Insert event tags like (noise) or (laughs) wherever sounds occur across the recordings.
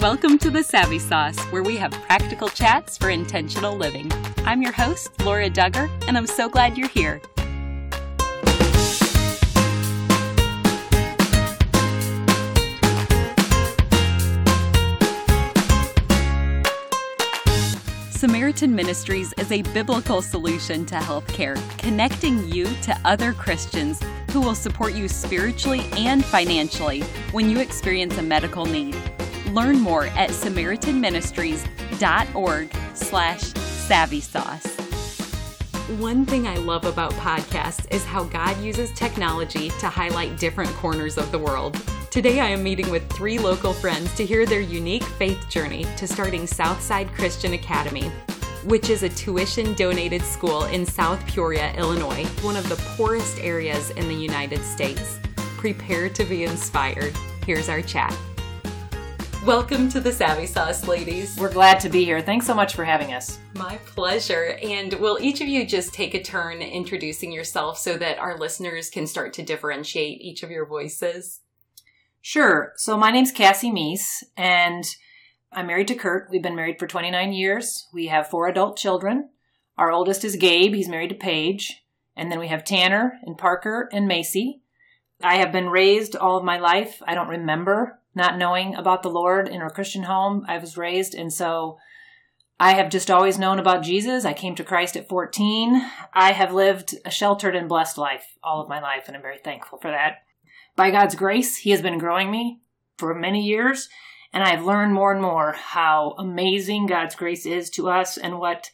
Welcome to the Savvy Sauce, where we have practical chats for intentional living. I'm your host, Laura Dugger, and I'm so glad you're here. Samaritan Ministries is a biblical solution to healthcare, connecting you to other Christians who will support you spiritually and financially when you experience a medical need. Learn more at samaritanministries.org slash savvy sauce. One thing I love about podcasts is how God uses technology to highlight different corners of the world. Today I am meeting with three local friends to hear their unique faith journey to starting Southside Christian Academy, which is a tuition donated school in South Peoria, Illinois, one of the poorest areas in the United States. Prepare to be inspired. Here's our chat. Welcome to the Savvy Sauce, ladies. We're glad to be here. Thanks so much for having us. My pleasure. And will each of you just take a turn introducing yourself so that our listeners can start to differentiate each of your voices? Sure. So my name's Cassie Meiss, and I'm married to Curt. We've been married for 29 years. We have four adult children. Our oldest is Gabe. He's married to Paige. And then we have Tanner and Parker and Macy. I have been raised all of my life. I don't remember not knowing about the Lord in a Christian home. I was raised, and so I have just always known about Jesus. I came to Christ at 14. I have lived a sheltered and blessed life all of my life, and I'm very thankful for that. By God's grace, He has been growing me for many years, and I have learned more and more how amazing God's grace is to us and what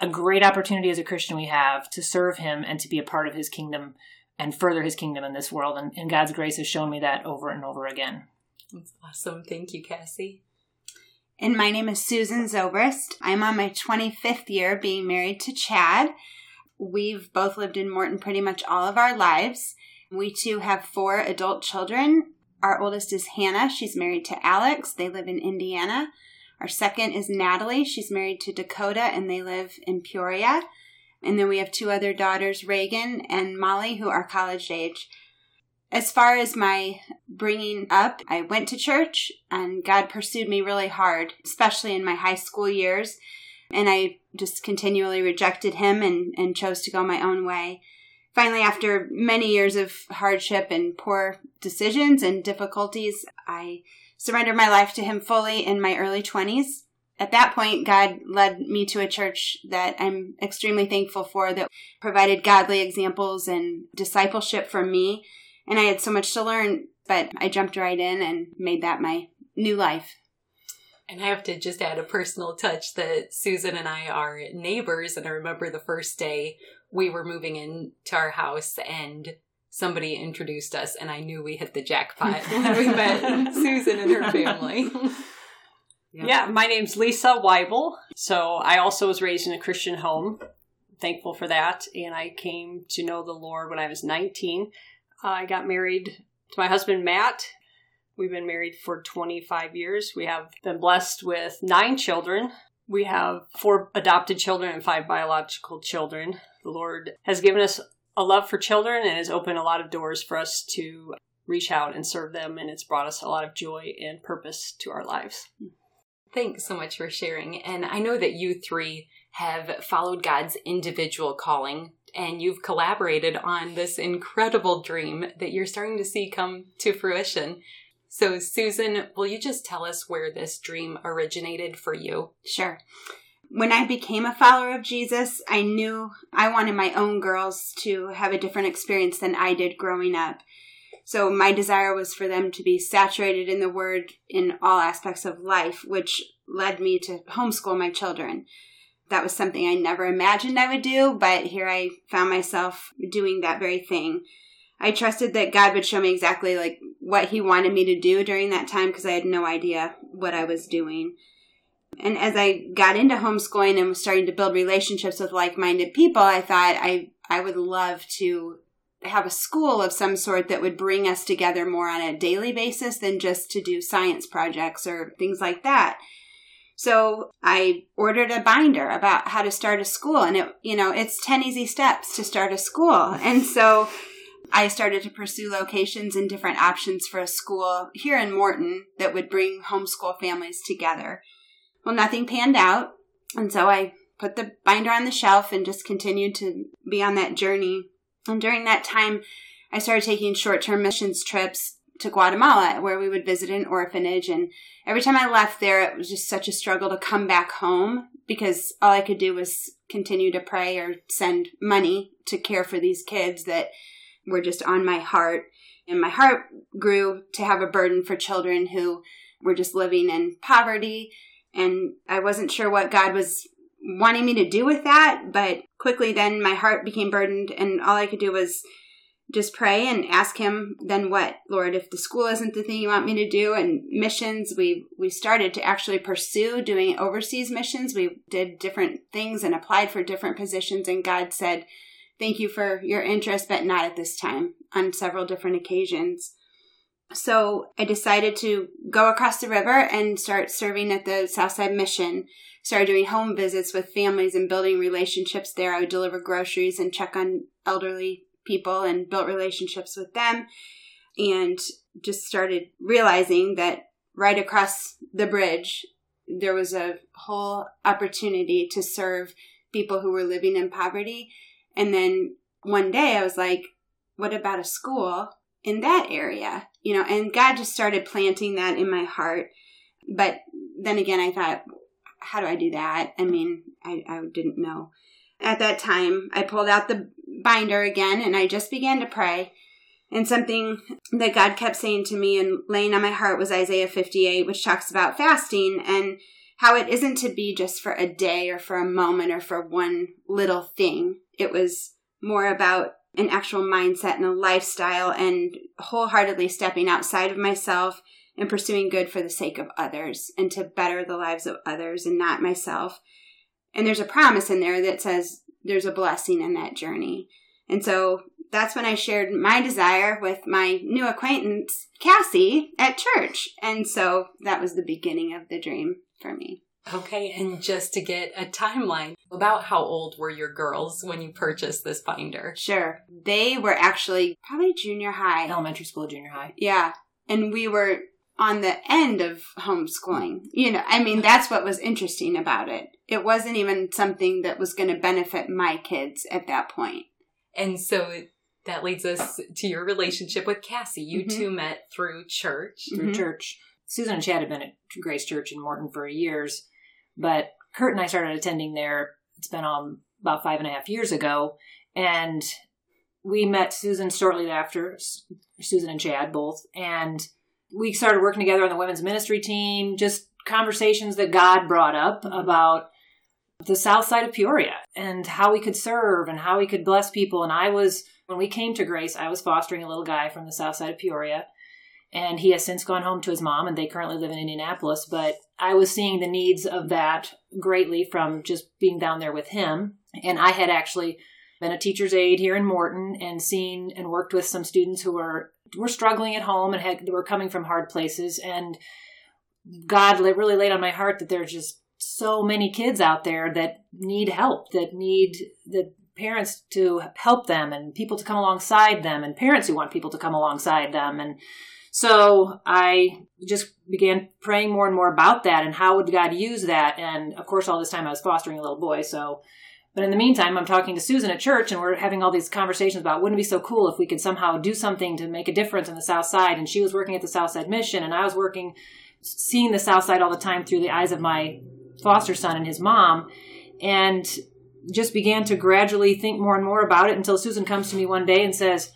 a great opportunity as a Christian we have to serve Him and to be a part of His kingdom and further His kingdom in this world. And, and God's grace has shown me that over and over again. Awesome. Thank you, Cassie. And my name is Susan Zobrist. I'm on my 25th year being married to Chad. We've both lived in Morton pretty much all of our lives. We too have four adult children. Our oldest is Hannah. She's married to Alex. They live in Indiana. Our second is Natalie. She's married to Dakota and they live in Peoria. And then we have two other daughters, Reagan and Molly, who are college age. As far as my bringing up, I went to church and God pursued me really hard, especially in my high school years. And I just continually rejected him and, and chose to go my own way. Finally, after many years of hardship and poor decisions and difficulties, I surrendered my life to him fully in my early 20s. At that point, God led me to a church that I'm extremely thankful for that provided godly examples and discipleship for me and I had so much to learn, but I jumped right in and made that my new life. And I have to just add a personal touch that Susan and I are neighbors. And I remember the first day we were moving into our house and somebody introduced us, and I knew we hit the jackpot (laughs) when we met Susan and her family. Yeah. yeah, my name's Lisa Waibel. So I also was raised in a Christian home. Thankful for that. And I came to know the Lord when I was 19. I got married to my husband, Matt. We've been married for 25 years. We have been blessed with nine children. We have four adopted children and five biological children. The Lord has given us a love for children and has opened a lot of doors for us to reach out and serve them, and it's brought us a lot of joy and purpose to our lives. Thanks so much for sharing. And I know that you three have followed God's individual calling and you've collaborated on this incredible dream that you're starting to see come to fruition. So, Susan, will you just tell us where this dream originated for you? Sure. When I became a follower of Jesus, I knew I wanted my own girls to have a different experience than I did growing up. So, my desire was for them to be saturated in the Word in all aspects of life, which led me to homeschool my children that was something I never imagined I would do, but here I found myself doing that very thing. I trusted that God would show me exactly like what he wanted me to do during that time because I had no idea what I was doing. And as I got into homeschooling and was starting to build relationships with like-minded people, I thought I I would love to have a school of some sort that would bring us together more on a daily basis than just to do science projects or things like that. So I ordered a binder about how to start a school and it, you know, it's 10 easy steps to start a school. And so I started to pursue locations and different options for a school here in Morton that would bring homeschool families together. Well, nothing panned out. And so I put the binder on the shelf and just continued to be on that journey. And during that time, I started taking short term missions trips to Guatemala where we would visit an orphanage. And every time I left there, it was just such a struggle to come back home because all I could do was continue to pray or send money to care for these kids that were just on my heart. And my heart grew to have a burden for children who were just living in poverty. And I wasn't sure what God was wanting me to do with that, but quickly then my heart became burdened, and all I could do was just pray and ask him then what lord if the school isn't the thing you want me to do? And missions we we started to actually pursue doing overseas missions. We did different things and applied for different positions and god said thank you for your interest but not at this time on several different occasions. So i decided to go across the river and start serving at the southside mission. Started doing home visits with families and building relationships there. I would deliver groceries and check on elderly people and built relationships with them and just started realizing that right across the bridge there was a whole opportunity to serve people who were living in poverty and then one day i was like what about a school in that area you know and god just started planting that in my heart but then again i thought how do I do that? I mean, I, I didn't know. At that time, I pulled out the binder again and I just began to pray. And something that God kept saying to me and laying on my heart was Isaiah 58, which talks about fasting and how it isn't to be just for a day or for a moment or for one little thing. It was more about an actual mindset and a lifestyle and wholeheartedly stepping outside of myself and pursuing good for the sake of others and to better the lives of others and not myself. And there's a promise in there that says there's a blessing in that journey. And so that's when I shared my desire with my new acquaintance, Cassie, at church. And so that was the beginning of the dream for me. Okay, and just to get a timeline, about how old were your girls when you purchased this binder? Sure. They were actually probably junior high. Elementary school, junior high. Yeah. And we were on the end of homeschooling. You know, I mean, that's what was interesting about it. It wasn't even something that was going to benefit my kids at that point. And so that leads us to your relationship with Cassie. You mm-hmm. two met through church. Through mm-hmm. church. Susan and Chad had been at Grace Church in Morton for years, but Curt and I started attending there. It's been um, about five and a half years ago. And we met Susan shortly after, Susan and Chad both. And we started working together on the women's ministry team, just conversations that God brought up about the south side of Peoria and how we could serve and how we could bless people. And I was, when we came to Grace, I was fostering a little guy from the south side of Peoria. And he has since gone home to his mom, and they currently live in Indianapolis. But I was seeing the needs of that greatly from just being down there with him. And I had actually been a teacher's aide here in Morton and seen and worked with some students who were were struggling at home and had were coming from hard places and God really laid on my heart that there's just so many kids out there that need help, that need the parents to help them and people to come alongside them and parents who want people to come alongside them. And so I just began praying more and more about that and how would God use that. And of course, all this time I was fostering a little boy. So but in the meantime, I'm talking to Susan at church and we're having all these conversations about wouldn't it be so cool if we could somehow do something to make a difference in the South Side. And she was working at the South Side Mission and I was working, seeing the South Side all the time through the eyes of my foster son and his mom. And just began to gradually think more and more about it until Susan comes to me one day and says,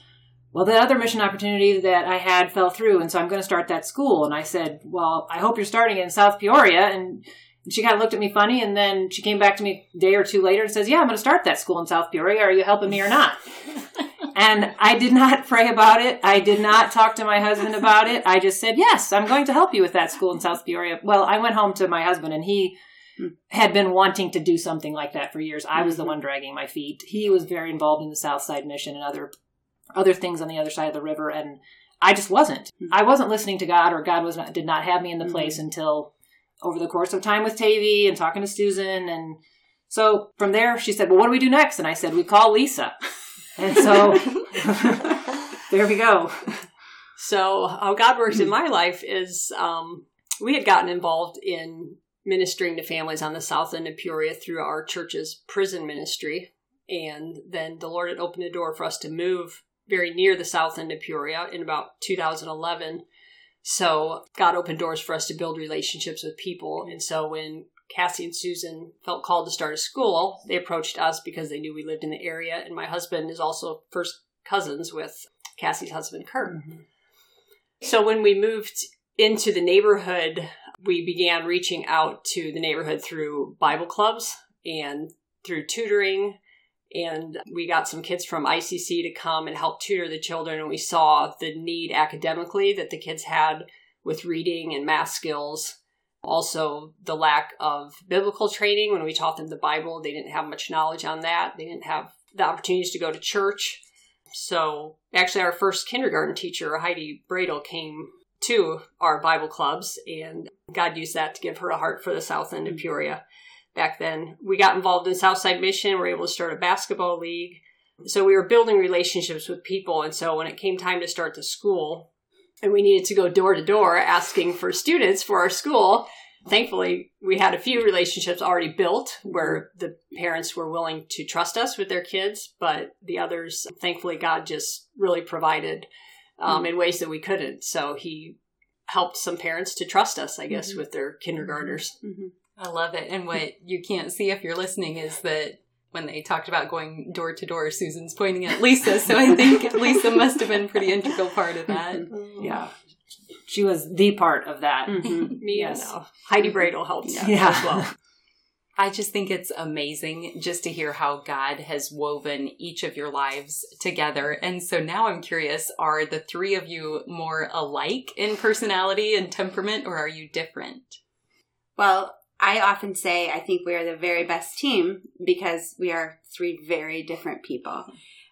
well, the other mission opportunity that I had fell through, and so I'm going to start that school. And I said, well, I hope you're starting in South Peoria. And she kind of looked at me funny, and then she came back to me a day or two later and says, "Yeah, I'm going to start that school in South Peoria. Are you helping me or not?" (laughs) and I did not pray about it. I did not talk to my husband about it. I just said, "Yes, I'm going to help you with that school in South Peoria." Well, I went home to my husband, and he had been wanting to do something like that for years. I was the mm-hmm. one dragging my feet. He was very involved in the South Side Mission and other other things on the other side of the river, and I just wasn't. Mm-hmm. I wasn't listening to God, or God was not, did not have me in the place mm-hmm. until over the course of time with Tavy and talking to Susan. And so from there, she said, Well, what do we do next? And I said, We call Lisa. (laughs) And so (laughs) there we go. So, how God works in my life is um, we had gotten involved in ministering to families on the south end of Peoria through our church's prison ministry. And then the Lord had opened a door for us to move very near the south end of Peoria in about 2011. So God opened doors for us to build relationships with people. And so when Cassie and Susan felt called to start a school, they approached us because they knew we lived in the area. And my husband is also first cousins with Cassie's husband, Curt. Mm-hmm. So when we moved into the neighborhood, we began reaching out to the neighborhood through Bible clubs and through tutoring. And we got some kids from ICC to come and help tutor the children. And we saw the need academically that the kids had with reading and math skills. Also, the lack of biblical training. When we taught them the Bible, they didn't have much knowledge on that. They didn't have the opportunities to go to church. So, actually, our first kindergarten teacher, Heidi Bradel, came to our Bible clubs, and God used that to give her a heart for the South End of mm-hmm. Peoria. Back then, we got involved in Southside Mission. We were able to start a basketball league. So we were building relationships with people. And so when it came time to start the school, and we needed to go door to door asking for students for our school, thankfully we had a few relationships already built where the parents were willing to trust us with their kids but the others thankfully god just really provided um, mm-hmm. in ways that we couldn't so he helped some parents to trust us i guess mm-hmm. with their kindergartners mm-hmm. I love it and what you can't see if you're listening is that when they talked about going door to door susan's pointing at lisa so i think (laughs) lisa must have been a pretty integral part of that yeah she was the part of that. Mm-hmm. (laughs) Me yes. and Heidi Bradel helped yeah. yeah. as well. (laughs) I just think it's amazing just to hear how God has woven each of your lives together. And so now I'm curious are the three of you more alike in personality and temperament, or are you different? Well, I often say I think we are the very best team because we are three very different people.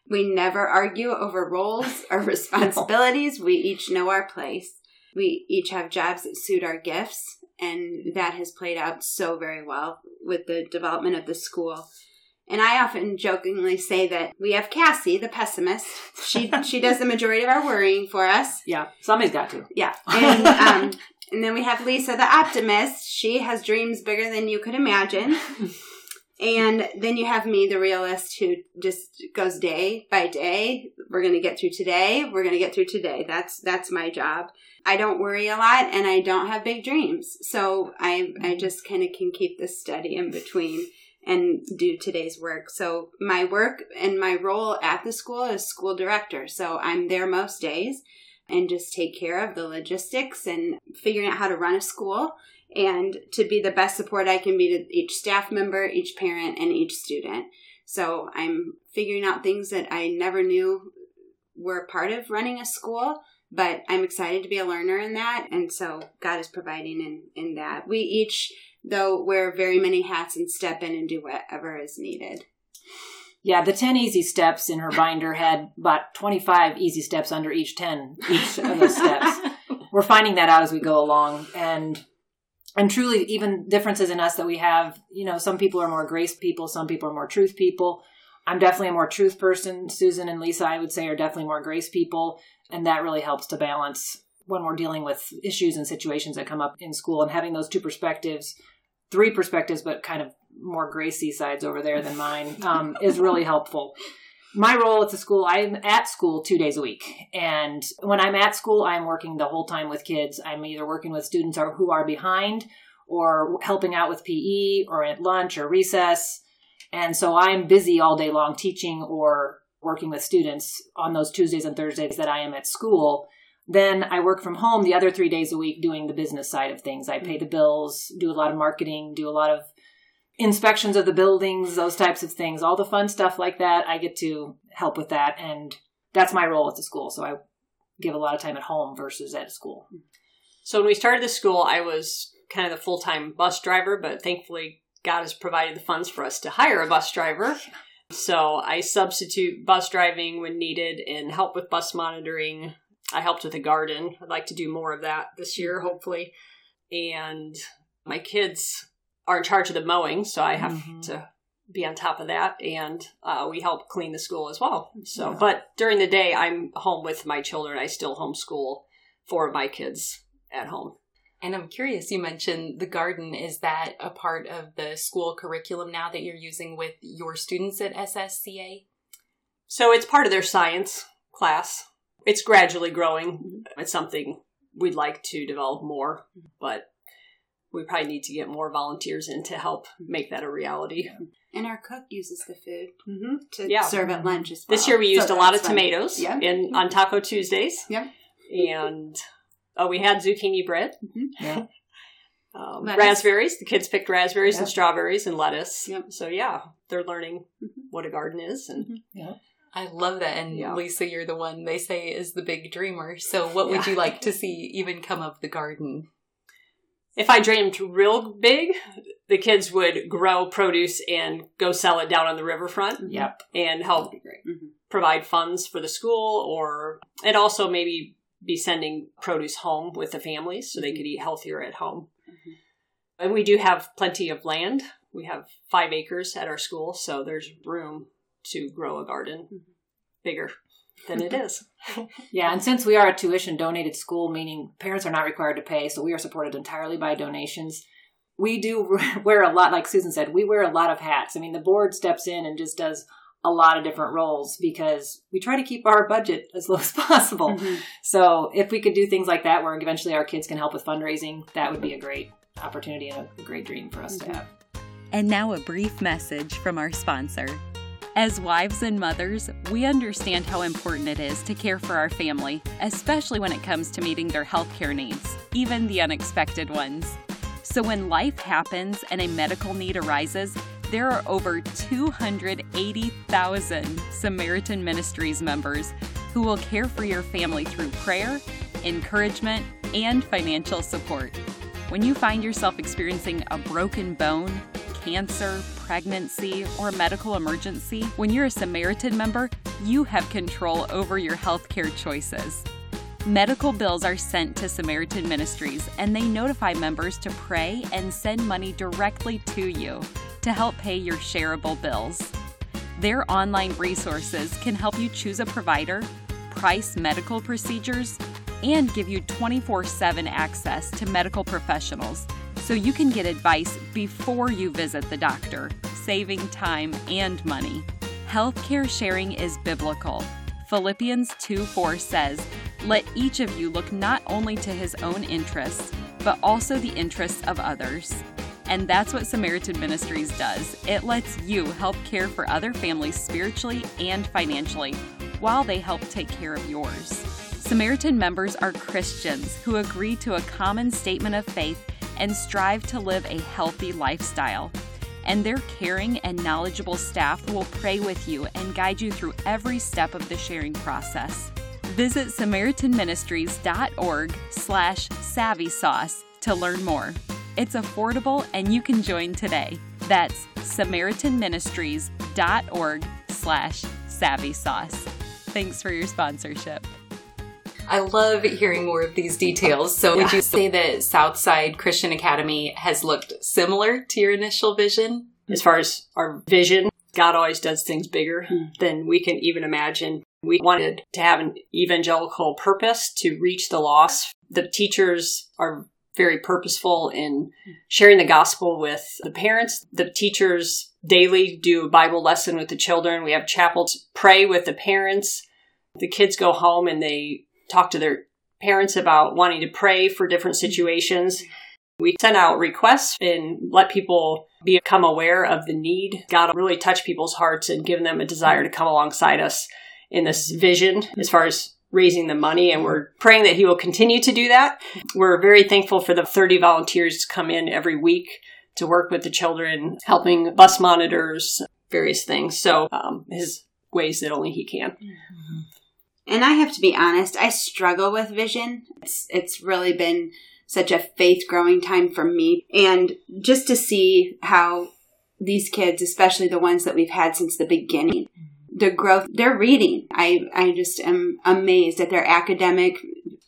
We never argue over roles (laughs) or responsibilities. we each know our place we each have jobs that suit our gifts and that has played out so very well with the development of the school and I often jokingly say that we have Cassie, the pessimist. She she does the majority of our worrying for us. (laughs) Yeah, somebody's got to. Yeah, and um, (laughs) and then we have Lisa, the optimist. She has dreams bigger than you could imagine. (laughs) And then you have me, the realist, who just goes day by day. We're going to get through today. We're going to get through today. That's that's my job. I don't worry a lot, and I don't have big dreams, so I I mm-hmm. just kind of can keep this steady in between and do today's work. So my work and my role at the school is school director. So I'm there most days and just take care of the logistics and figuring out how to run a school and to be the best support I can be to each staff member, each parent, and each student. So I'm figuring out things that I never knew were part of running a school, but I'm excited to be a learner in that. And so God is providing in, in that. We each, though, wear very many hats and step in and do whatever is needed. Yeah, the 10 easy steps in her binder had about 25 easy steps under each 10, each of those steps. (laughs) We're finding that out as we go along. And and truly even differences in us that we have you know some people are more grace people some people are more truth people i'm definitely a more truth person susan and lisa i would say are definitely more grace people and that really helps to balance when we're dealing with issues and situations that come up in school and having those two perspectives three perspectives but kind of more gracie sides over there than mine um, is really helpful my role at the school, I'm at school two days a week. And when I'm at school, I'm working the whole time with kids. I'm either working with students or who are behind or helping out with PE or at lunch or recess. And so I'm busy all day long teaching or working with students on those Tuesdays and Thursdays that I am at school. Then I work from home the other three days a week doing the business side of things. I pay the bills, do a lot of marketing, do a lot of inspections of the buildings, those types of things, all the fun stuff like that. I get to help with that. And that's my role at the school. So I give a lot of time at home versus at school. So when we started the school, I was kind of the full time bus driver, but thankfully God has provided the funds for us to hire a bus driver. So I substitute bus driving when needed and help with bus monitoring. I helped with the garden. I'd like to do more of that this year, hopefully. And my kids are in charge of the mowing, so I have mm-hmm. to be on top of that, and uh, we help clean the school as well. So, yeah. but during the day, I'm home with my children. I still homeschool four of my kids at home. And I'm curious, you mentioned the garden. Is that a part of the school curriculum now that you're using with your students at SSCA? So it's part of their science class. It's gradually growing. It's something we'd like to develop more, but we probably need to get more volunteers in to help make that a reality. And our cook uses the food mm-hmm. to yeah. serve at lunch as well. This year we used so a lot of fun. tomatoes yeah. in on Taco Tuesdays. Yeah. And oh, we had zucchini bread. Mm-hmm. Yeah. Um, raspberries. The kids picked raspberries yep. and strawberries and lettuce. Yep. So yeah, they're learning mm-hmm. what a garden is, and mm-hmm. yeah. I love that. And yeah. Lisa, you're the one they say is the big dreamer. So what would you like to see even come of the garden? If I dreamed real big, the kids would grow produce and go sell it down on the riverfront. Yep. And help mm-hmm. provide funds for the school or, and also maybe be sending produce home with the families so they could eat healthier at home. Mm-hmm. And we do have plenty of land. We have five acres at our school, so there's room to grow a garden mm-hmm. bigger than it is. (laughs) yeah, and since we are a tuition donated school, meaning parents are not required to pay, so we are supported entirely by donations. We do (laughs) wear a lot, like Susan said, we wear a lot of hats. I mean, the board steps in and just does a lot of different roles because we try to keep our budget as low as possible. Mm-hmm. So if we could do things like that where eventually our kids can help with fundraising, that would be a great opportunity and a great dream for us mm-hmm. to have. And now a brief message from our sponsor. As wives and mothers, we understand how important it is to care for our family, especially when it comes to meeting their healthcare needs, even the unexpected ones. So when life happens and a medical need arises, there are over 280,000 Samaritan Ministries members who will care for your family through prayer, encouragement, and financial support. When you find yourself experiencing a broken bone, cancer, pregnancy, or a medical emergency, when you're a Samaritan member, you have control over your healthcare choices. Medical bills are sent to Samaritan Ministries and they notify members to pray and send money directly to you to help pay your shareable bills. Their online resources can help you choose a provider, price medical procedures, and give you 24 7 access to medical professionals so you can get advice before you visit the doctor, saving time and money. Healthcare sharing is biblical. Philippians 2 4 says, Let each of you look not only to his own interests, but also the interests of others. And that's what Samaritan Ministries does. It lets you help care for other families spiritually and financially while they help take care of yours. Samaritan members are Christians who agree to a common statement of faith and strive to live a healthy lifestyle. And their caring and knowledgeable staff will pray with you and guide you through every step of the sharing process. Visit SamaritanMinistries.org slash savvy sauce to learn more. It's affordable and you can join today. That's SamaritanMinistries.org slash savvy sauce. Thanks for your sponsorship. I love hearing more of these details. So, would you say that Southside Christian Academy has looked similar to your initial vision? As far as our vision, God always does things bigger hmm. than we can even imagine. We wanted to have an evangelical purpose to reach the lost. The teachers are very purposeful in sharing the gospel with the parents. The teachers daily do a Bible lesson with the children. We have chapels pray with the parents. The kids go home and they talk to their parents about wanting to pray for different situations. We send out requests and let people become aware of the need. God really touch people's hearts and give them a desire to come alongside us in this vision as far as raising the money and we're praying that he will continue to do that. We're very thankful for the 30 volunteers to come in every week to work with the children, helping bus monitors, various things. So um, his ways that only he can. And I have to be honest, I struggle with vision. It's, it's really been such a faith growing time for me. And just to see how these kids, especially the ones that we've had since the beginning, mm-hmm. the growth they're reading. I, I just am amazed at their academic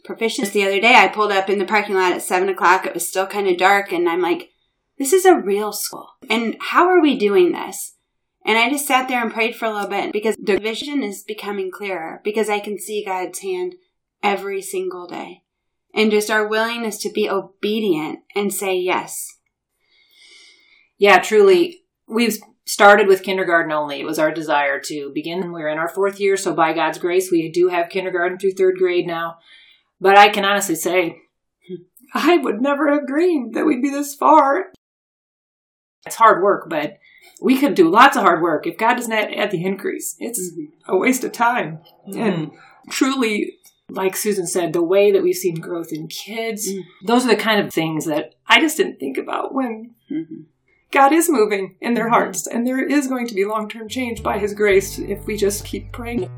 proficiency. The other day I pulled up in the parking lot at seven o'clock. It was still kind of dark and I'm like, this is a real school. And how are we doing this? And I just sat there and prayed for a little bit because the vision is becoming clearer because I can see God's hand every single day. And just our willingness to be obedient and say yes. Yeah, truly. We've started with kindergarten only. It was our desire to begin. We're in our fourth year, so by God's grace, we do have kindergarten through third grade now. But I can honestly say, I would never have dreamed that we'd be this far. It's hard work, but we could do lots of hard work if God doesn't add the increase. It's mm-hmm. a waste of time. Mm-hmm. And truly, like Susan said, the way that we've seen growth in kids, mm-hmm. those are the kind of things that I just didn't think about when mm-hmm. God is moving in their mm-hmm. hearts. And there is going to be long term change by His grace if we just keep praying.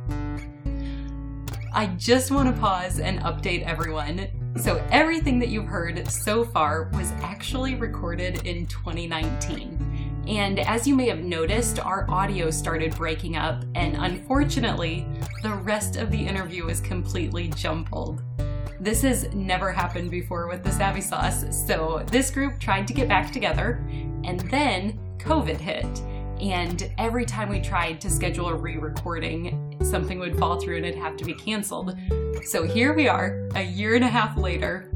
I just want to pause and update everyone. So, everything that you've heard so far was actually recorded in 2019. And as you may have noticed, our audio started breaking up, and unfortunately, the rest of the interview is completely jumbled. This has never happened before with the Savvy Sauce, so this group tried to get back together, and then COVID hit. And every time we tried to schedule a re recording, something would fall through and it'd have to be canceled. So here we are, a year and a half later,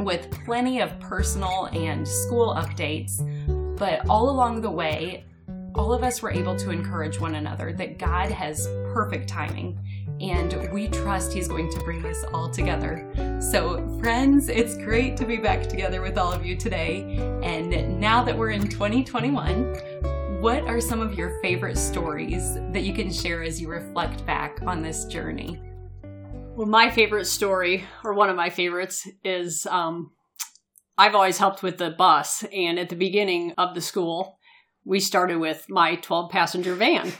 with plenty of personal and school updates. But all along the way, all of us were able to encourage one another that God has perfect timing and we trust He's going to bring this all together. So, friends, it's great to be back together with all of you today. And now that we're in 2021, what are some of your favorite stories that you can share as you reflect back on this journey? Well, my favorite story, or one of my favorites, is um, I've always helped with the bus. And at the beginning of the school, we started with my 12 passenger van.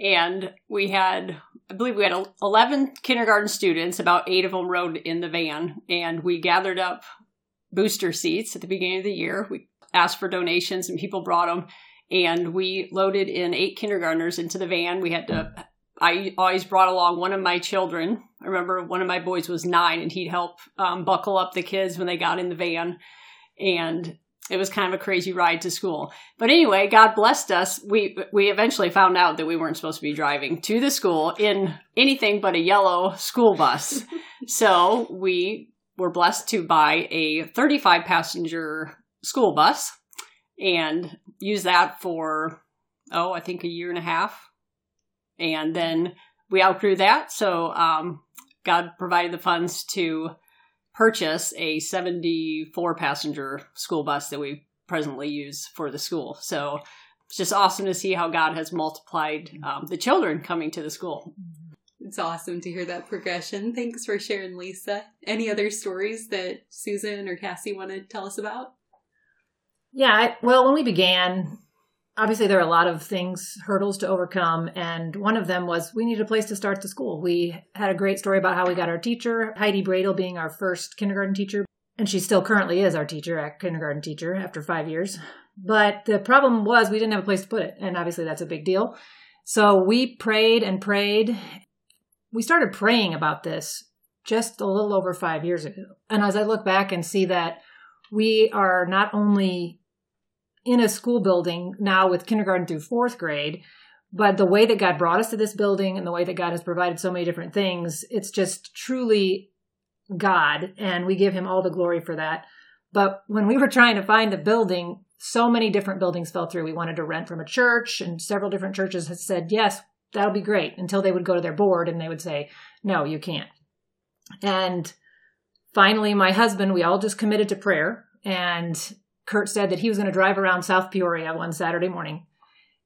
And we had, I believe we had 11 kindergarten students, about eight of them rode in the van. And we gathered up booster seats at the beginning of the year. We asked for donations and people brought them and we loaded in eight kindergartners into the van. We had to, I always brought along one of my children. I remember one of my boys was nine and he'd help um, buckle up the kids when they got in the van. And it was kind of a crazy ride to school. But anyway, God blessed us. We we eventually found out that we weren't supposed to be driving to the school in anything but a yellow school bus. (laughs) so we were blessed to buy a 35 passenger school bus and use that for oh i think a year and a half and then we outgrew that. So um, god provided the funds to purchase a 74 passenger school bus that we presently use for the school. So it's just awesome to see how god has multiplied um, the children coming to the school. It's awesome to hear that progression. Thanks for sharing lisa. Any other stories that susan or cassie want to tell us about? Yeah, well, when we began, obviously there are a lot of things, hurdles to overcome. And one of them was we needed a place to start the school. We had a great story about how we got our teacher, Heidi Bradel being our first kindergarten teacher. And she still currently is our teacher, a kindergarten teacher after five years. But the problem was we didn't have a place to put it. And obviously that's a big deal. So we prayed and prayed. We started praying about this just a little over five years ago. And as I look back and see that we are not only in a school building now with kindergarten through fourth grade. But the way that God brought us to this building and the way that God has provided so many different things, it's just truly God. And we give him all the glory for that. But when we were trying to find a building, so many different buildings fell through. We wanted to rent from a church, and several different churches had said, yes, that'll be great, until they would go to their board and they would say, no, you can't. And finally, my husband, we all just committed to prayer. And Curt said that he was going to drive around South Peoria one Saturday morning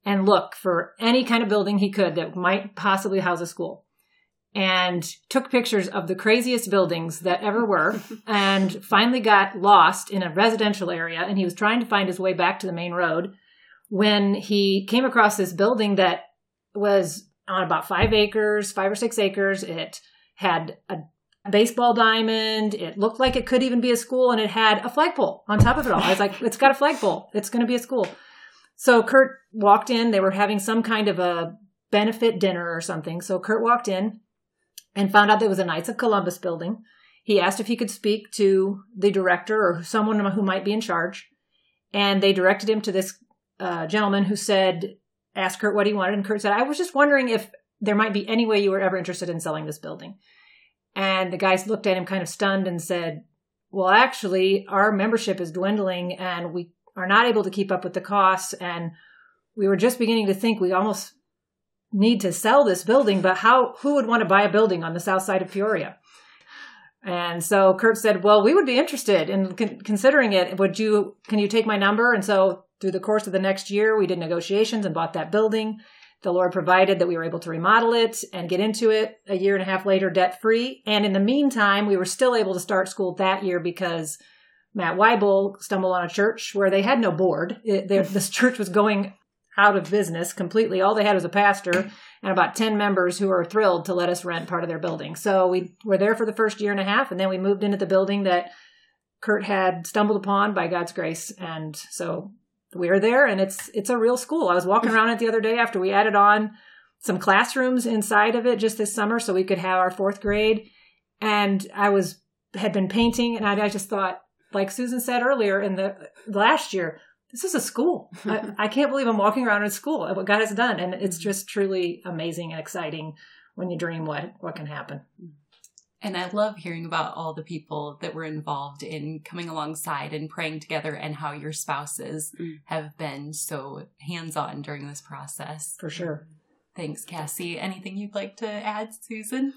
and look for any kind of building he could that might possibly house a school. And took pictures of the craziest buildings that ever were, (laughs) and finally got lost in a residential area. And he was trying to find his way back to the main road when he came across this building that was on about five acres, five or six acres. It had a baseball diamond. It looked like it could even be a school, and it had a flagpole on top of it all. I was like, it's got a flagpole. It's going to be a school. So Curt walked in. They were having some kind of a benefit dinner or something. So Curt walked in and found out there was a Knights of Columbus building. He asked if he could speak to the director or someone who might be in charge. And they directed him to this uh, gentleman who said, asked Curt what he wanted, and Curt said, I was just wondering if there might be any way you were ever interested in selling this building. And the guys looked at him kind of stunned and said, Well, actually, our membership is dwindling and we are not able to keep up with the costs. And we were just beginning to think we almost need to sell this building, but how, who would want to buy a building on the south side of Peoria? And so Curt said, "Well, we would be interested in con- considering it. Would you? Can you take my number?" And so through the course of the next year, we did negotiations and bought that building. The Lord provided that we were able to remodel it and get into it a year and a half later, debt free. And in the meantime, we were still able to start school that year because Matt Waibel stumbled on a church where they had no board. It, this (laughs) church was going out of business completely. All they had was a pastor and about 10 members who are thrilled to let us rent part of their building. So we were there for the first year and a half, and then we moved into the building that Curt had stumbled upon by God's grace. And so we are there, and it's it's a real school. I was walking around it the other day after we added on some classrooms inside of it just this summer so we could have our fourth grade. And I was had been painting, and I, I just thought, like Susan said earlier in the last year, this is a school. I, (laughs) I, can't believe I'm walking around in school. What God has done, and it's just truly amazing and exciting when you dream what what can happen. And I love hearing about all the people that were involved in coming alongside and praying together, and how your spouses mm. have been so hands on during this process. For sure. Thanks, Cassie. Anything you'd like to add, Susan?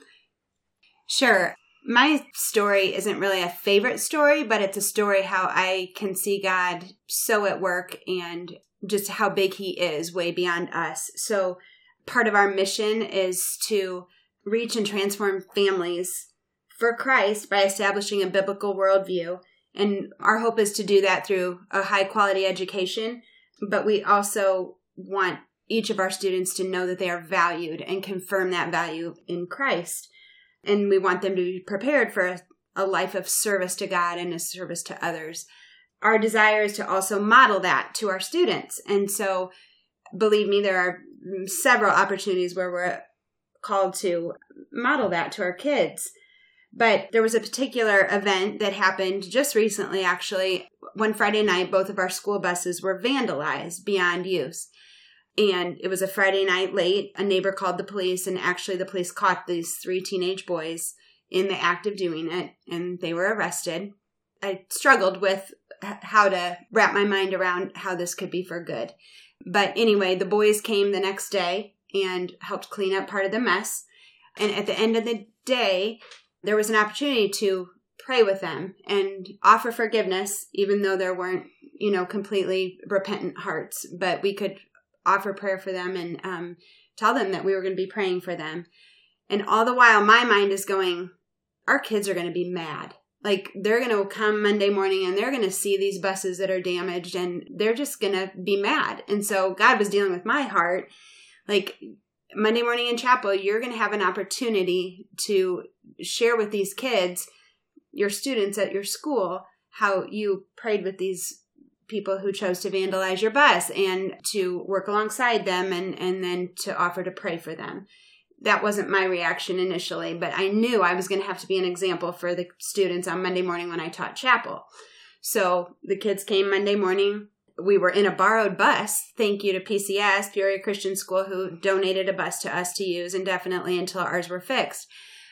Sure my story isn't really a favorite story, but it's a story how I can see God so at work and just how big He is way beyond us. So, part of our mission is to reach and transform families for Christ by establishing a biblical worldview. And our hope is to do that through a high quality education, but we also want each of our students to know that they are valued and confirm that value in Christ and we want them to be prepared for a, a life of service to God and a service to others. Our desire is to also model that to our students. And so, believe me, there are several opportunities where we're called to model that to our kids. But there was a particular event that happened just recently, actually. One Friday night, both of our school buses were vandalized beyond use. And it was a Friday night late. A neighbor called the police, and actually, the police caught these three teenage boys in the act of doing it, and they were arrested. I struggled with how to wrap my mind around how this could be for good. But anyway, the boys came the next day and helped clean up part of the mess. And at the end of the day, there was an opportunity to pray with them and offer forgiveness, even though there weren't, you know, completely repentant hearts. But we could offer prayer for them and um, tell them that we were going to be praying for them. And all the while, my mind is going, our kids are going to be mad. Like they're going to come Monday morning and they're going to see these buses that are damaged and they're just going to be mad. And so God was dealing with my heart. Like Monday morning in chapel, you're going to have an opportunity to share with these kids, your students at your school, how you prayed with these people who chose to vandalize your bus and to work alongside them and, and then to offer to pray for them. That wasn't my reaction initially, but I knew I was going to have to be an example for the students on Monday morning when I taught chapel. So the kids came Monday morning. We were in a borrowed bus. Thank you to PCS, Peoria Christian School, who donated a bus to us to use indefinitely until ours were fixed.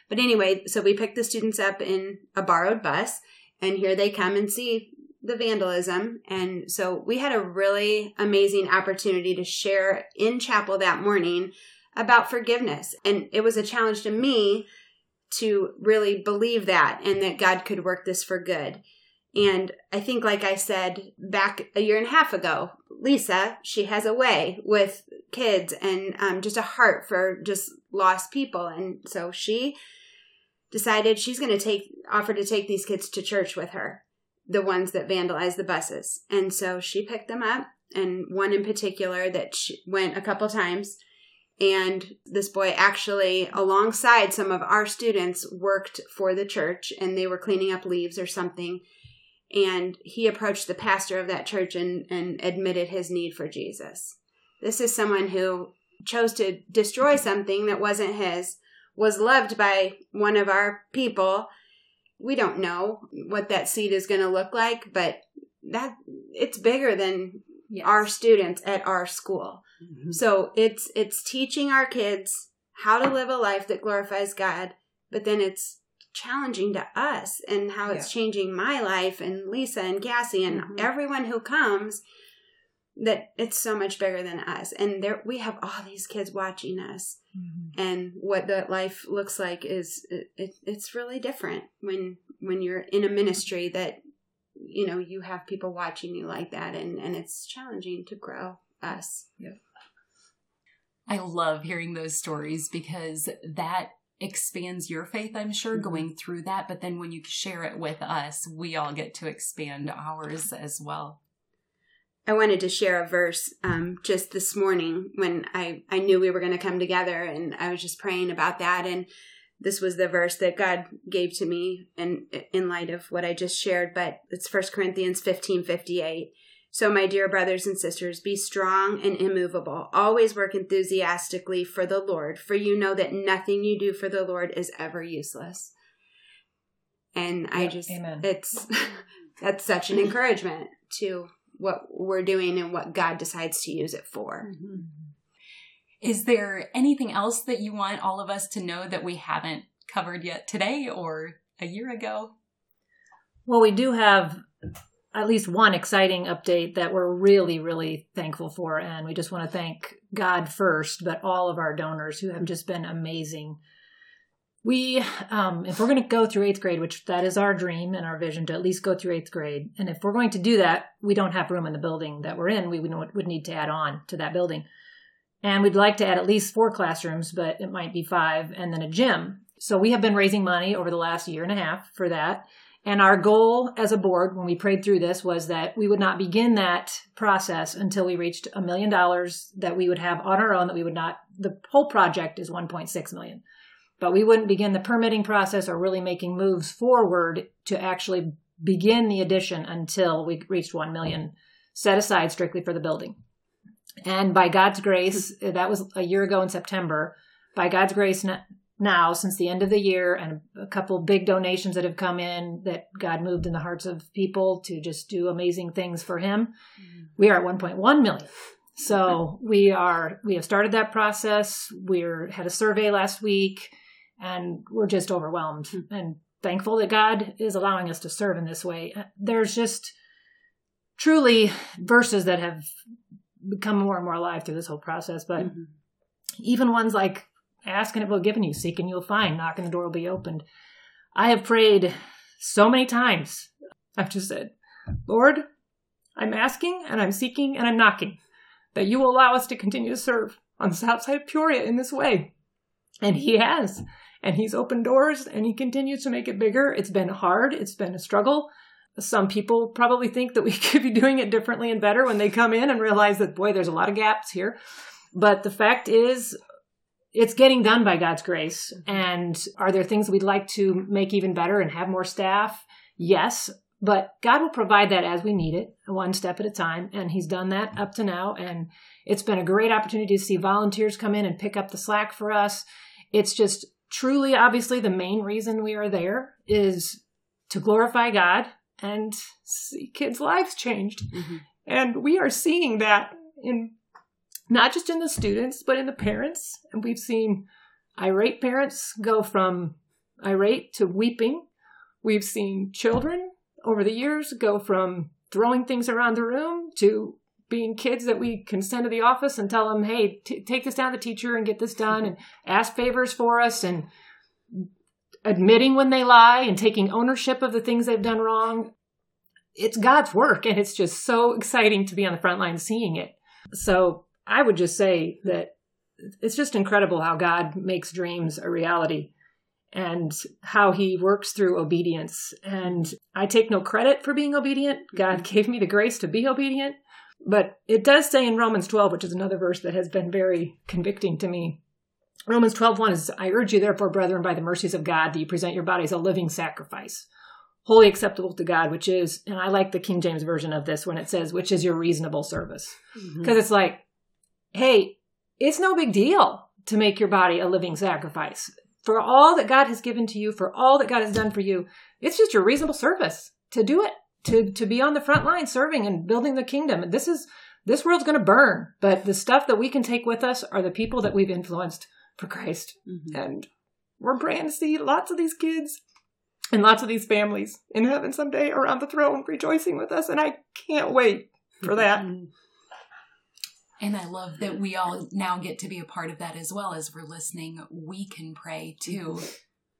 But anyway, so we picked the students up in a borrowed bus, and here they come and see the vandalism. And so we had a really amazing opportunity to share in chapel that morning about forgiveness. And it was a challenge to me to really believe that and that God could work this for good. And I think, like I said back a year and a half ago, Lisa, she has a way with kids and um, just a heart for just lost people. And so she decided she's going to take, offer to take these kids to church with her the ones that vandalized the buses. And so she picked them up, and one in particular that went a couple times. And this boy actually, alongside some of our students, worked for the church and they were cleaning up leaves or something. And he approached the pastor of that church and, and admitted his need for Jesus. This is someone who chose to destroy something that wasn't his, was loved by one of our people, we don't know what that seed is going to look like, but that it's bigger than yes. our students at our school. Mm-hmm. So it's it's teaching our kids how to live a life that glorifies God, but then it's challenging to us and how it's changing my life and Lisa and Cassie and mm-hmm. everyone who comes that it's so much bigger than us. And there we have all these kids watching us. Mm-hmm. and what that life looks like is it, it, it's really different when when you're in a ministry that you know you have people watching you like that and and it's challenging to grow us. Yeah i love hearing those stories because that expands your faith, I'm sure, mm-hmm. going through that. But then when you share it with us, we all get to expand ours as well. I wanted to share a verse um, just this morning when I, I knew we were going to come together and I was just praying about that. And this was the verse that God gave to me and in light of what I just shared, but it's First Corinthians 15 58. So, my dear brothers and sisters, be strong and immovable. Always work enthusiastically for the Lord, for you know that nothing you do for the Lord is ever useless. And I just, amen. it's, (laughs) that's such an encouragement to what we're doing and what God decides to use it for. Mm-hmm. Is there anything else that you want all of us to know that we haven't covered yet today or a year ago? Well, we do have at least one exciting update that we're really, really thankful for. And we just want to thank God first, but all of our donors who have just been amazing. We, um, if we're going to go through eighth grade, which that is our dream and our vision to at least go through eighth grade, and if we're going to do that, we don't have room in the building that we're in. We would, would need to add on to that building. And we'd like to add at least four classrooms, but it might be five, and then a gym. So we have been raising money over the last year and a half for that. And our goal as a board, when we prayed through this, was that we would not begin that process until we reached a million dollars that we would have on our own, that we would not, the whole project is 1.6 million. But we wouldn't begin the permitting process or really making moves forward to actually begin the addition until we reached 1 million set aside strictly for the building. And by God's grace, that was a year ago in September. By God's grace, now since the end of the year and a couple big donations that have come in that God moved in the hearts of people to just do amazing things for him. Mm-hmm. We are at 1.1 million. So we are we have started that process. We're had a survey last week and we're just overwhelmed mm-hmm. and thankful that God is allowing us to serve in this way. There's just truly verses that have become more and more alive through this whole process, but mm-hmm. even ones like Ask and it will be given you. Seek and you'll find. Knock and the door will be opened. I have prayed so many times. I've just said, Lord, I'm asking and I'm seeking and I'm knocking that you will allow us to continue to serve on the south side of Peoria in this way. And He has. And He's opened doors and He continues to make it bigger. It's been hard, it's been a struggle. Some people probably think that we (laughs) could be doing it differently and better when they come in and realize that, boy, there's a lot of gaps here. But the fact is, it's getting done by God's grace. Mm-hmm. And are there things we'd like to make even better and have more staff? Yes. But God will provide that as we need it, one step at a time. And He's done that up to now. And it's been a great opportunity to see volunteers come in and pick up the slack for us. It's just truly, obviously, the main reason we are there is to glorify God and see kids' lives changed. Mm-hmm. And we are seeing that in not just in the students, but in the parents. And we've seen irate parents go from irate to weeping. We've seen children over the years go from throwing things around the room to being kids that we can send to the office and tell them, hey, t- take this down to the teacher and get this done and ask favors for us and admitting when they lie and taking ownership of the things they've done wrong. It's God's work and it's just so exciting to be on the front line seeing it. So I would just say that it's just incredible how God makes dreams a reality and how he works through obedience. And I take no credit for being obedient. God (laughs) gave me the grace to be obedient. But it does say in Romans 12, which is another verse that has been very convicting to me. Romans 12, 1 is, I urge you therefore, brethren, by the mercies of God, that you present your bodies a living sacrifice, holy acceptable to God, which is, and I like the King James version of this when it says, which is your reasonable service. Because mm-hmm. it's like, hey, it's no big deal to make your body a living sacrifice. For all that God has given to you, for all that God has done for you, it's just your reasonable service to do it, to, to be on the front line serving and building the kingdom. And This is this world's going to burn, but the stuff that we can take with us are the people that we've influenced for Christ. Mm-hmm. And we're praying to see lots of these kids and lots of these families in heaven someday around the throne rejoicing with us. And I can't wait for that. And I love that we all now get to be a part of that as well as we're listening. We can pray too,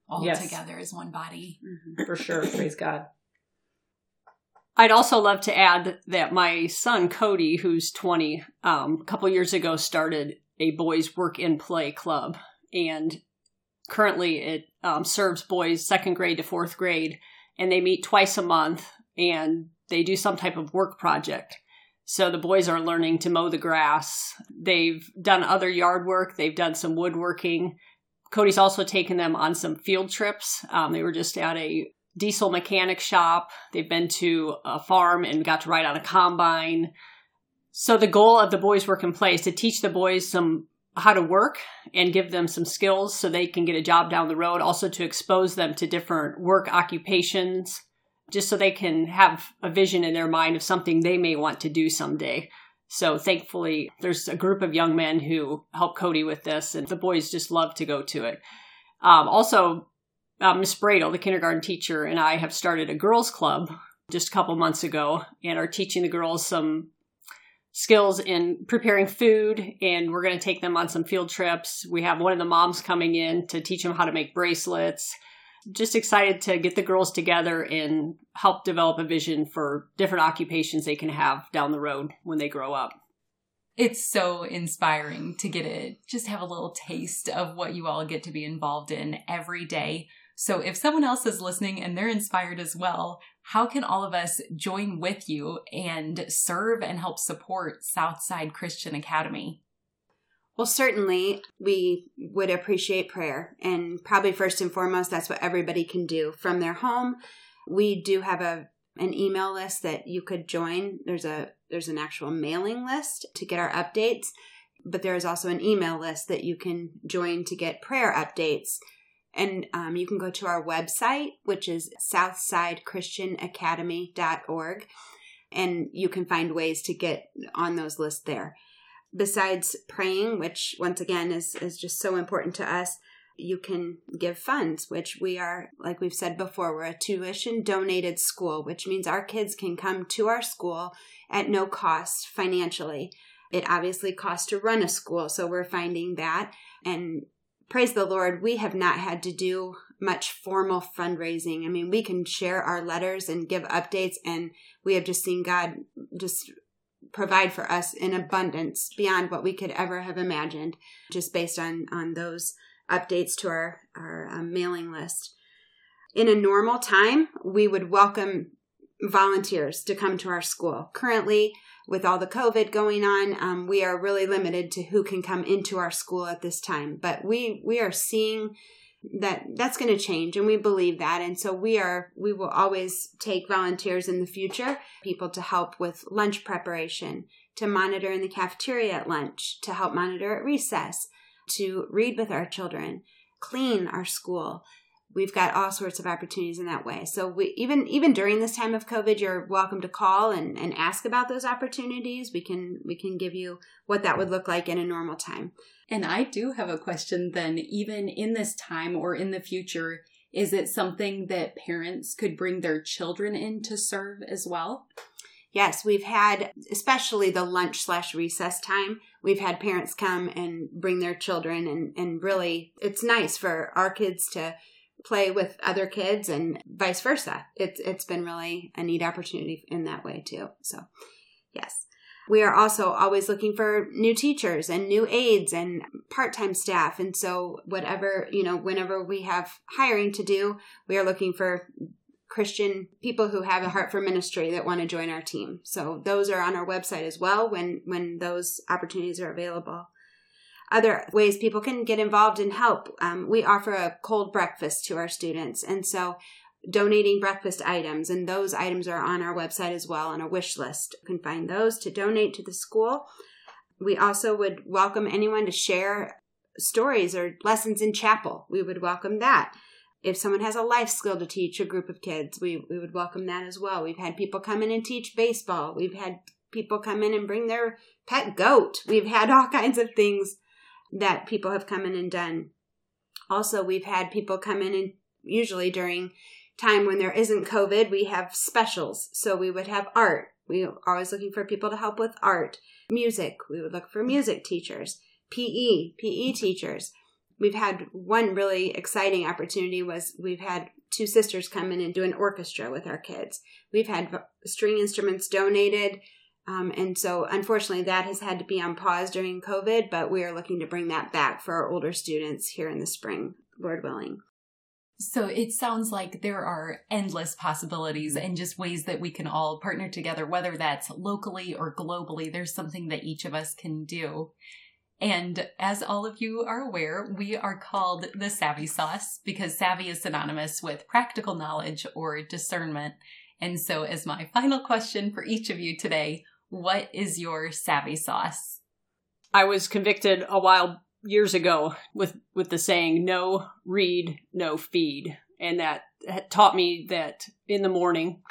all yes. together as one body. Mm-hmm. For sure. (laughs) Praise God. I'd also love to add that my son Cody, who's 20, um, a couple years ago started a boys work and play club, and currently it um, serves boys second grade to fourth grade, and they meet twice a month and they do some type of work project. So the boys are learning to mow the grass. They've done other yard work. They've done some woodworking. Cody's also taken them on some field trips. Um, they were just at a diesel mechanic shop. They've been to a farm and got to ride on a combine. So the goal of the boys work and play is to teach the boys some how to work and give them some skills so they can get a job down the road. Also to expose them to different work occupations, just so they can have a vision in their mind of something they may want to do someday. So thankfully, there's a group of young men who help Cody with this, and the boys just love to go to it. Um, also, uh, Miss Bradle, the kindergarten teacher, and I have started a girls' club just a couple months ago and are teaching the girls some skills in preparing food and we're going to take them on some field trips. We have one of the moms coming in to teach them how to make bracelets. Just excited to get the girls together and help develop a vision for different occupations they can have down the road when they grow up. It's so inspiring to get it, just have a little taste of what you all get to be involved in every day so if someone else is listening and they're inspired as well, how can all of us join with you and serve and help support Southside Christian Academy? Well, certainly we would appreciate prayer. And probably first and foremost, that's what everybody can do from their home. We do have a an email list that you could join. There's a there's an actual mailing list to get our updates, but there is also an email list that you can join to get prayer updates and um, you can go to our website, which is southsidechristianacademy.org, and you can find ways to get on those lists there. Besides praying, which once again is, is just so important to us, you can give funds, which we are, like we've said before, we're a tuition donated school, which means our kids can come to our school at no cost financially. It obviously costs to run a school, so we're finding that. And praise the Lord, we have not had to do much formal fundraising. I mean, we can share our letters and give updates, and we have just seen God just provide for us in abundance beyond what we could ever have imagined, just based on on those updates to our our um, mailing list. In a normal time, we would welcome volunteers to come to our school. Currently, with all the COVID going on, um, we are really limited to who can come into our school at this time. But we we are seeing that that's going to change, and we believe that. And so we are we will always take volunteers in the future, people to help with lunch preparation, to monitor in the cafeteria at lunch, to help monitor at recess, to read with our children, clean our school we've got all sorts of opportunities in that way. So we even even during this time of COVID, you're welcome to call and, and ask about those opportunities. We can we can give you what that would look like in a normal time. And I do have a question then, even in this time or in the future, is it something that parents could bring their children in to serve as well? Yes, we've had, especially the lunch slash recess time, we've had parents come and bring their children and, and really, it's nice for our kids to play with other kids and vice versa. It's it's been really a neat opportunity in that way too. So, yes. We are also always looking for new teachers and new aides and part-time staff and so whatever, you know, whenever we have hiring to do, we are looking for Christian people who have a heart for ministry that want to join our team. So those are on our website as well when when those opportunities are available other ways people can get involved and help. Um, we offer a cold breakfast to our students. And so donating breakfast items, and those items are on our website as well on a wish list. You can find those to donate to the school. We also would welcome anyone to share stories or lessons in chapel. We would welcome that. If someone has a life skill to teach a group of kids, we, we would welcome that as well. We've had people come in and teach baseball. We've had people come in and bring their pet goat. We've had all (laughs) kinds of things that people have come in and done. Also, we've had people come in and usually during time when there isn't COVID, we have specials. So we would have art. We are always looking for people to help with art, music. We would look for music teachers, PE, PE teachers. We've had one really exciting opportunity was we've had two sisters come in and do an orchestra with our kids. We've had string instruments donated. Um, and so, unfortunately, that has had to be on pause during COVID, but we are looking to bring that back for our older students here in the spring, Lord willing. So it sounds like there are endless possibilities and just ways that we can all partner together, whether that's locally or globally. There's something that each of us can do. And as all of you are aware, we are called the Savvy Sauce because savvy is synonymous with practical knowledge or discernment. And so, as my final question for each of you today, what is your savvy sauce? I was convicted a while years ago with with the saying no read no feed and that taught me that in the morning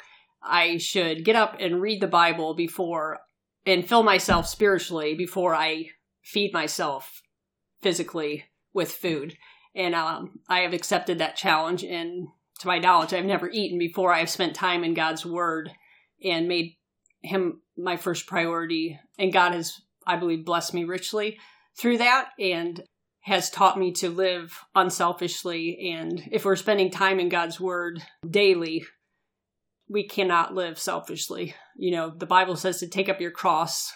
I should get up and read the Bible before and fill myself spiritually before I feed myself physically with food. And um, I have accepted that challenge. And to my knowledge, I've never eaten before I've spent time in God's Word and made Him my first priority. And God has, I believe, blessed me richly through that and has taught me to live unselfishly. And if we're spending time in God's Word daily, we cannot live selfishly. You know, the Bible says to take up your cross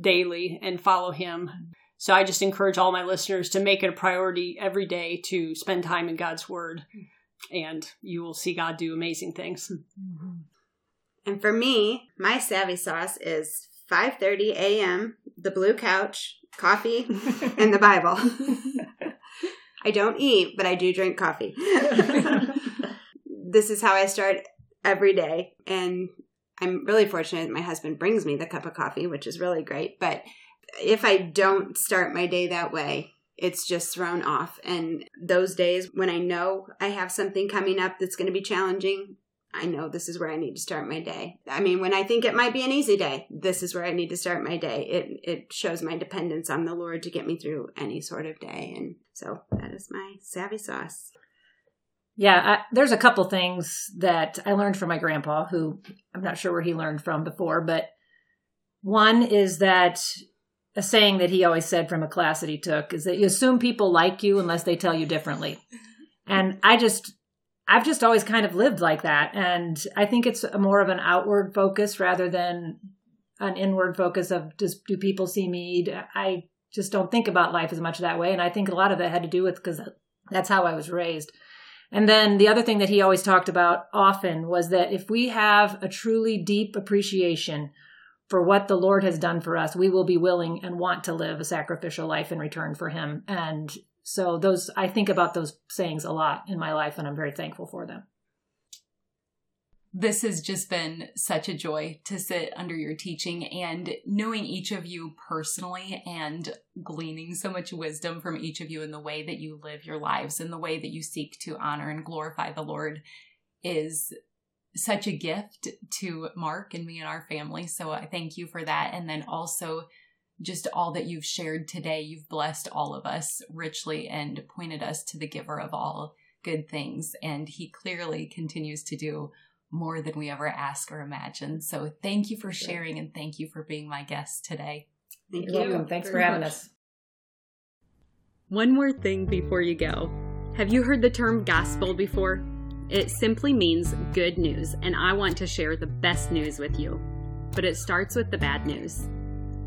daily and follow Him. So I just encourage all my listeners to make it a priority every day to spend time in God's Word, and you will see God do amazing things. Mm-hmm. And for me, my savvy sauce is 5:30 a.m. the blue couch, coffee, (laughs) and the Bible. (laughs) I don't eat, but I do drink coffee. (laughs) this is how I start every day, and I'm really fortunate my husband brings me the cup of coffee, which is really great. But if I don't start my day that way, it's just thrown off. And those days when I know I have something coming up that's going to be challenging, I know this is where I need to start my day. I mean, when I think it might be an easy day, this is where I need to start my day. It it shows my dependence on the Lord to get me through any sort of day. And so that is my savvy sauce. Yeah, I, there's a couple things that I learned from my grandpa, who I'm not sure where he learned from before, but one is that a saying that he always said from a class that he took is that you assume people like you unless they tell you differently. And I just, I've just always kind of lived like that. And I think it's more of an outward focus rather than an inward focus of just do people see me? I just don't think about life as much that way. And I think a lot of it had to do with because that's how I was raised. And then the other thing that he always talked about often was that if we have a truly deep appreciation for what the Lord has done for us, we will be willing and want to live a sacrificial life in return for him. And so those I think about those sayings a lot in my life and I'm very thankful for them. This has just been such a joy to sit under your teaching and knowing each of you personally and gleaning so much wisdom from each of you in the way that you live your lives and the way that you seek to honor and glorify the Lord is such a gift to Mark and me and our family. So I thank you for that. And then also, just all that you've shared today. You've blessed all of us richly and pointed us to the giver of all good things. And he clearly continues to do more than we ever ask or imagine. So thank you for sharing and thank you for being my guest today. Thank You're you. Welcome. Thanks for having much. us. One more thing before you go. Have you heard the term gospel before? It simply means good news, and I want to share the best news with you. But it starts with the bad news.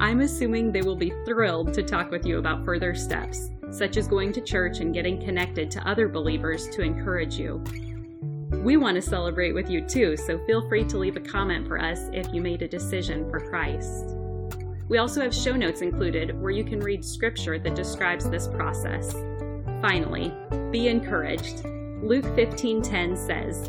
I'm assuming they will be thrilled to talk with you about further steps, such as going to church and getting connected to other believers to encourage you. We want to celebrate with you too, so feel free to leave a comment for us if you made a decision for Christ. We also have show notes included where you can read scripture that describes this process. Finally, be encouraged. Luke 15:10 says,